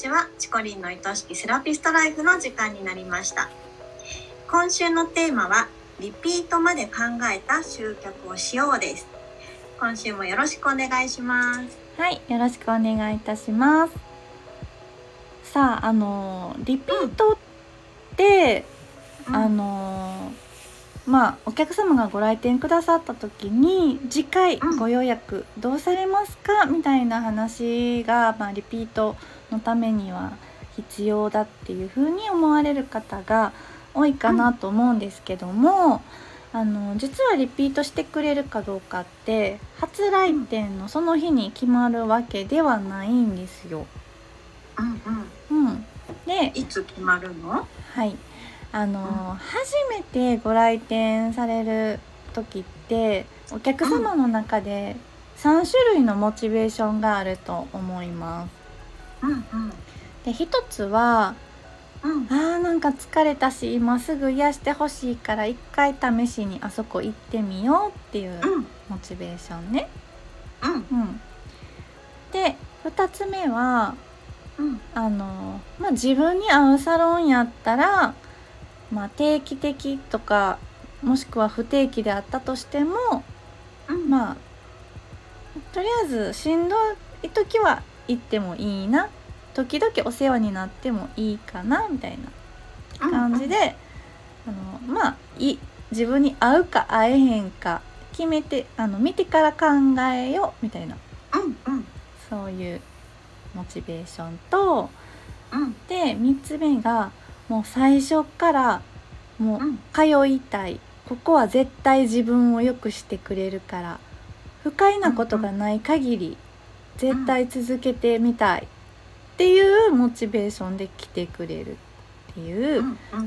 ちは。チコリンの愛しきセラピストライフの時間になりました。今週のテーマはリピートまで考えた集客をしようです。今週もよろしくお願いします。はいよろしくお願いいたします。さああのリピートって、うん、あのまあお客様がご来店くださった時に次回ご予約どうされますか？みたいな話が、まあ、リピートのためには必要だっていうふうに思われる方が多いかなと思うんですけども、あの実はリピートしてくれるかどうかって初来店のその日に決まるわけではないんですよ。うんうん、うん、でいつ決まるの？はいあの、うん、初めてご来店される時ってお客様の中で3種類のモチベーションがあると思います。うんうん、で一つは、うん、あーなんか疲れたし今すぐ癒してほしいから一回試しにあそこ行ってみようっていうモチベーションね。うん、うん、で2つ目は、うん、あのまあ、自分に合うサロンやったらまあ、定期的とかもしくは不定期であったとしても、うん、まあとりあえずしんどい時は行ってもいいな。時々お世話になってもいいかなみたいな感じで、うん、あのまあい自分に合うか合えへんか決めてあの見てから考えようみたいな、うんうん、そういうモチベーションと、うん、で3つ目がもう最初からもう通いたい、ここは絶対自分を良くしてくれるから。不快なことがない限り絶対続けてみたい。っていうモチベーションで来てくれるっていう、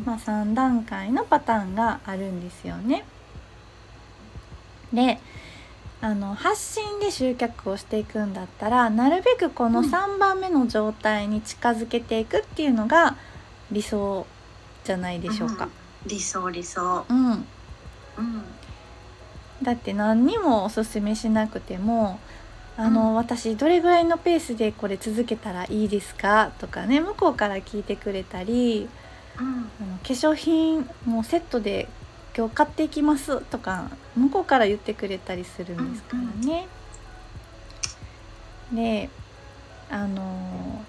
まあ、3段階のパターンがあるんですよね。であの発信で集客をしていくんだったらなるべくこの3番目の状態に近づけていくっていうのが理想じゃないでしょうか。うん、理想理想。うん。うん。だって何にもおすすめしなくてもあの、うん、私どれぐらいのペースでこれ続けたらいいですか？とかね向こうから聞いてくれたり、うん、あの化粧品もうセットで今日買っていきますとか向こうから言ってくれたりするんですからね。うんうん、であの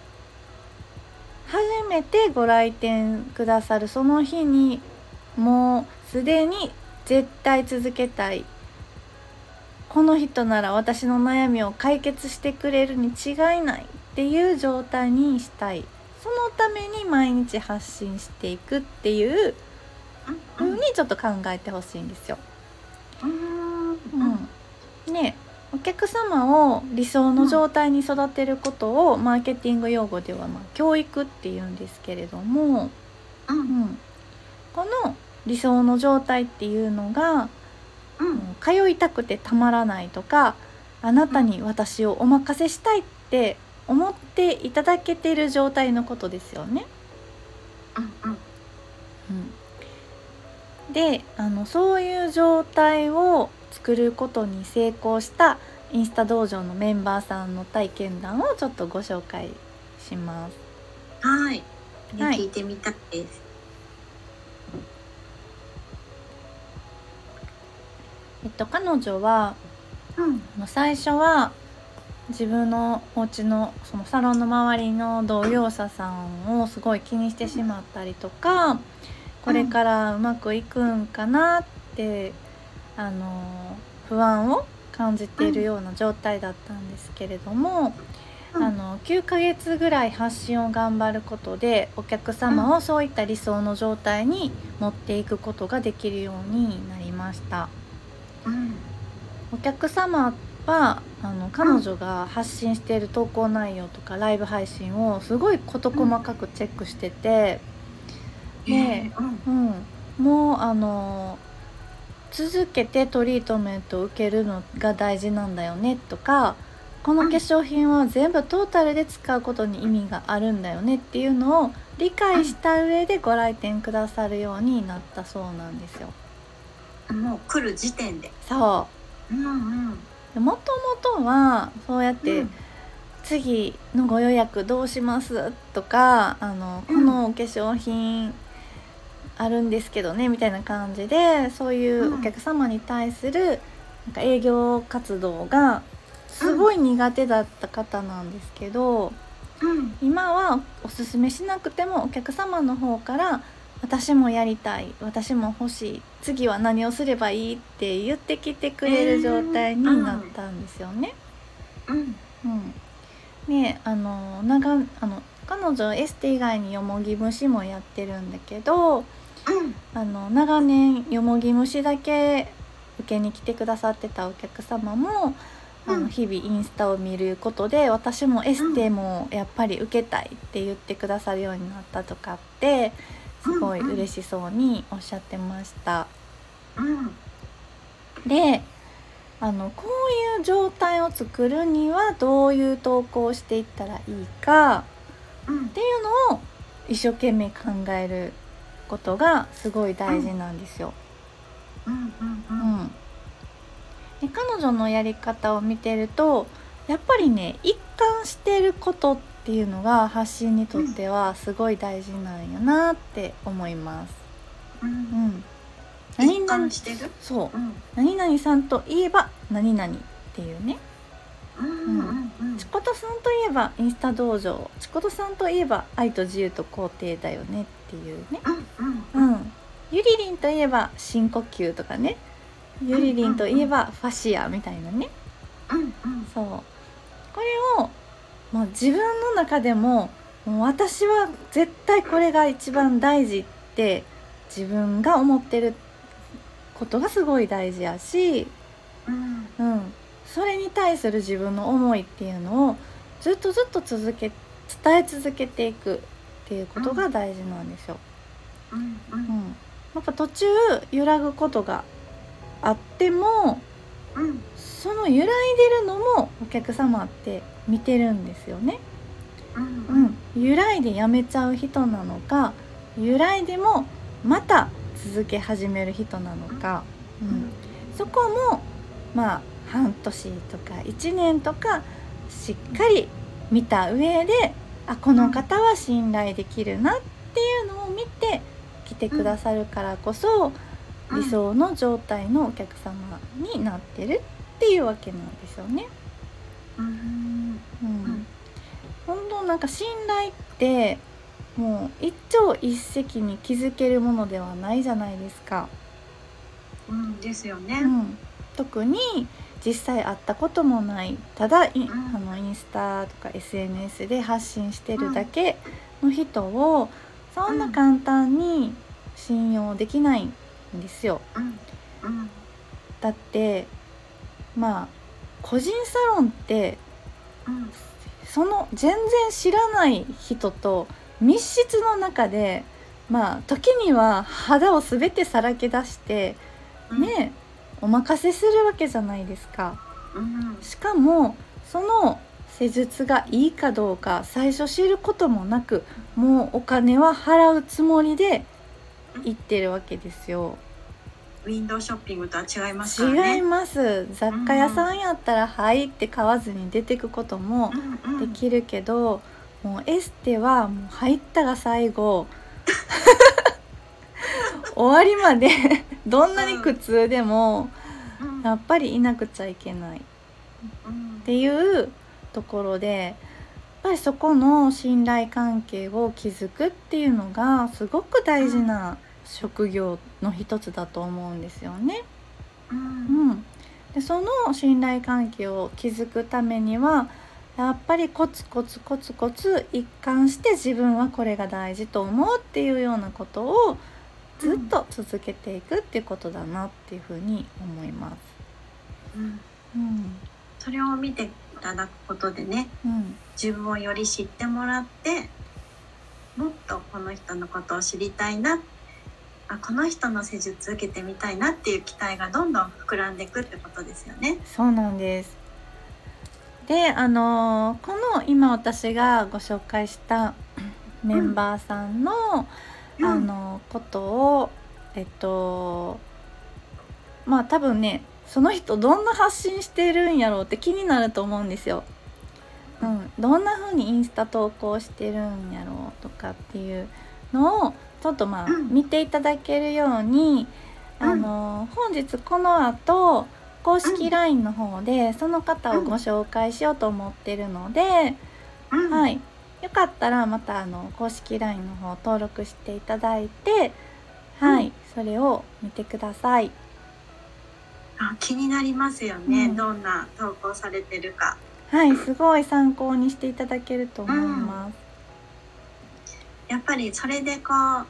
初めてご来店くださるその日にもうすでに絶対続けたい。この人なら私の悩みを解決してくれるに違いないっていう状態にしたい。そのために毎日発信していくっていう風にちょっと考えてほしいんですよ。うん、ねお客様を理想の状態に育てることを、マーケティング用語では、まあ、教育っていうんですけれども、うん、うん、この理想の状態っていうのが、うん、通いたくてたまらないとかあなたに私をお任せしたいって思っていただけてる状態のことですよね。うんうん。うん、であのそういう状態を作ることに成功したインスタ道場のメンバーさんの体験談をちょっとご紹介します。はい、はい、聞いてみたいです。えっと彼女は、うん、最初は自分のお家のそのサロンの周りの同業者さんをすごい気にしてしまったりとか、これからうまくいくんかなってあの不安を感じているような状態だったんですけれども、うん、あの9ヶ月ぐらい発信を頑張ることでお客様をそういった理想の状態に持っていくことができるようになりました。うん、お客様はあの彼女が発信している投稿内容とかライブ配信をすごい事細かくチェックしてて、で、うん、もうあの続けてトリートメントを受けるのが大事なんだよねとかこの化粧品は全部トータルで使うことに意味があるんだよねっていうのを理解した上でご来店くださるようになったそうなんですよ。もう来る時点で。そう。うんうん。もともとはそうやって、うん、次のご予約どうしますとかあのこのお化粧品あるんですけどねみたいな感じでそういうお客様に対するなんか営業活動がすごい苦手だった方なんですけど、うん。今はおすすめしなくてもお客様の方から「私もやりたい私も欲しい次は何をすればいい」って言ってきてくれる状態になったんですよね。うん。うん、であの長あの彼女エステ以外によもぎ虫もやってるんだけどうんあの長年よもぎ虫だけ受けに来てくださってたお客様もあうん。の日々インスタを見ることで私もエステもやっぱり受けたいって言ってくださるようになったとかってすごい嬉しそうにおっしゃってました。うん。であのこういう状態を作るにはどういう投稿をしていったらいいかうん。っていうのを一生懸命考えることがすごい大事なんですよ。うんううん。ん、で彼女のやり方を見てるとやっぱりね一貫してることっていうのが発信にとってはすごい大事なんやなって思います。ううん。ん、何一々貫してる？そう。うん。何々さんといえば何々っていうね。うんうんうん。チコトさんといえばインスタ道場。チコトさんといえば愛と自由と肯定だよねっていうね。うんうん。うん。ゆりりんといえば深呼吸とかね。ゆりりんといえばファシアみたいなね。うんうん。そう。これを、まあ、自分の中でももう私は絶対これが一番大事って自分が思ってることがすごい大事やし、うん。うん、それに対する自分の思いっていうのをずっとずっと続け伝え続けていくっていうことが大事なんですよ。うん。ううん。ん、やっぱ途中揺らぐことがあってもうんその揺らいでるのもお客様って見てるんですよね。うん。うん、揺らいでやめちゃう人なのか揺らいでもまた続け始める人なのか、うん、そこもまあ半年とか1年とかしっかり見た上であこの方は信頼できるなっていうのを見て来てくださるからこそうん。理想の状態のお客様になってるっていうわけなんですよね。うん。うん。ん。本当なんか信頼ってもう一朝一夕に築けるものではないじゃないですか。うんですよね。うん、特に実際会ったこともないただイン,、ん。あのインスタとか SNS で発信してるだけの人をそんな簡単に信用できないんですよ。だってまあ個人サロンってうん。その全然知らない人と密室の中でまあ時には肌を全てさらけ出してうん。ねお任せするわけじゃないですか。うん。しかもその施術がいいかどうか最初知ることもなくもうお金は払うつもりで行ってるわけですよ。ウィンドウショッピングとは違いますからね。違います。雑貨屋さんやったら「はい」って買わずに出てくこともうんうん。できるけど、もうエステはもう入ったが最後。終わりまでどんなに苦痛でもうん。やっぱりいなくちゃいけない。っうん。ていうところでやっぱりそこの信頼関係を築くっていうのがすごく大事な職業の一つだと思うんですよね。ううんん、でその信頼関係を築くためにはやっぱりコツコツコツコツ一貫して自分はこれが大事と思うっていうようなことをずっと続けていくっていうことだなっていうふうに思います。うんうんそれを見ていただくことでねうん自分をより知ってもらってもっとこの人のことを知りたいなあこの人の施術受けてみたいなっていう期待がどんどん膨らんでいくってことですよね。そうなんです。であのこの今私がご紹介したメンバーさんの、うんあのことをえっとまあ多分ねその人どんな発信してるんやろうって気になると思うんですよ。うん、どんな風にインスタ投稿してるんやろうとかっていうのをちょっとまあうん。見ていただけるように、うん。あの本日この後公式 LINE の方でその方をご紹介しようと思ってるので、うん。はい、よかったらまたあの公式 LINE の方登録していただいて、はい、うんそれを見てください。あ気になりますよね、うんどんな投稿されてるかはい、すごい参考にしていただけると思います。やっぱりそれでこう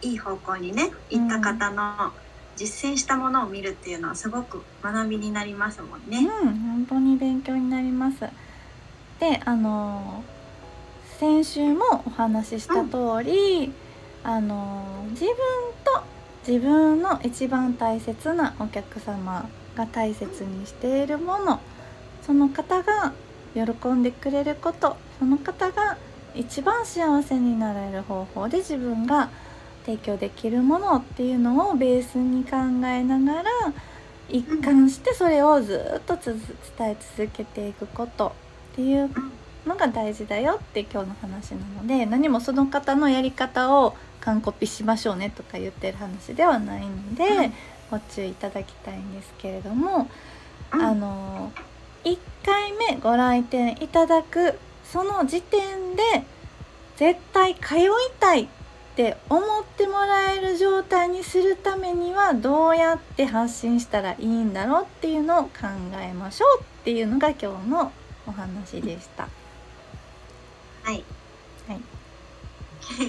いい方向にね行った方の実践したものを見るっていうのはすごく学びになりますもんうん、ね。本当に勉強になります。で、あの先週もお話しした通り、あの自分と自分の一番大切なお客様が大切にしているもの、その方が喜んでくれること、その方が一番幸せになれる方法で自分が提供できるものっていうのをベースに考えながら一貫してそれをずっと伝え続けていくことっていうのが大事だよって今日の話なので何もその方のやり方を完コピしましょうねとか言ってる話ではないので、うんご注意いただきたいんですけれども、うんあの1回目ご来店いただくその時点で絶対通いたいって思ってもらえる状態にするためにはどうやって発信したらいいんだろうっていうのを考えましょうっていうのが今日のお話でした。はい。はい。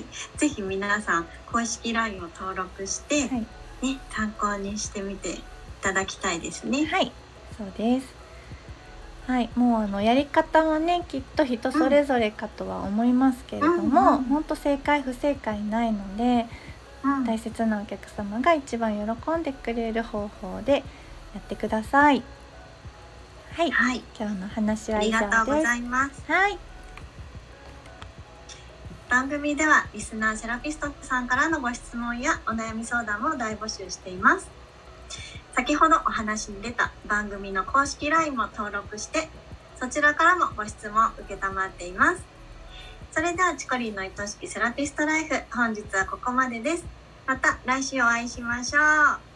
ぜひ皆さん公式 LINE を登録して、はいね参考にしてみていただきたいですね。はい、そうです。はい、もうあのやり方はねきっと人それぞれかとは思いますけれども、うんうん本当正解不正解ないのでうん大切なお客様が一番喜んでくれる方法でやってください。はい、はい。今日の話は以ありがとう上です。ございます。はい、番組ではリスナーセラピストさんからのご質問やお悩み相談も大募集しています。先ほどお話に出た番組の公式 LINE も登録して、そちらからもご質問受けたまっています。それではチコリンの愛しきセラピストライフ、本日はここまでです。また来週お会いしましょう。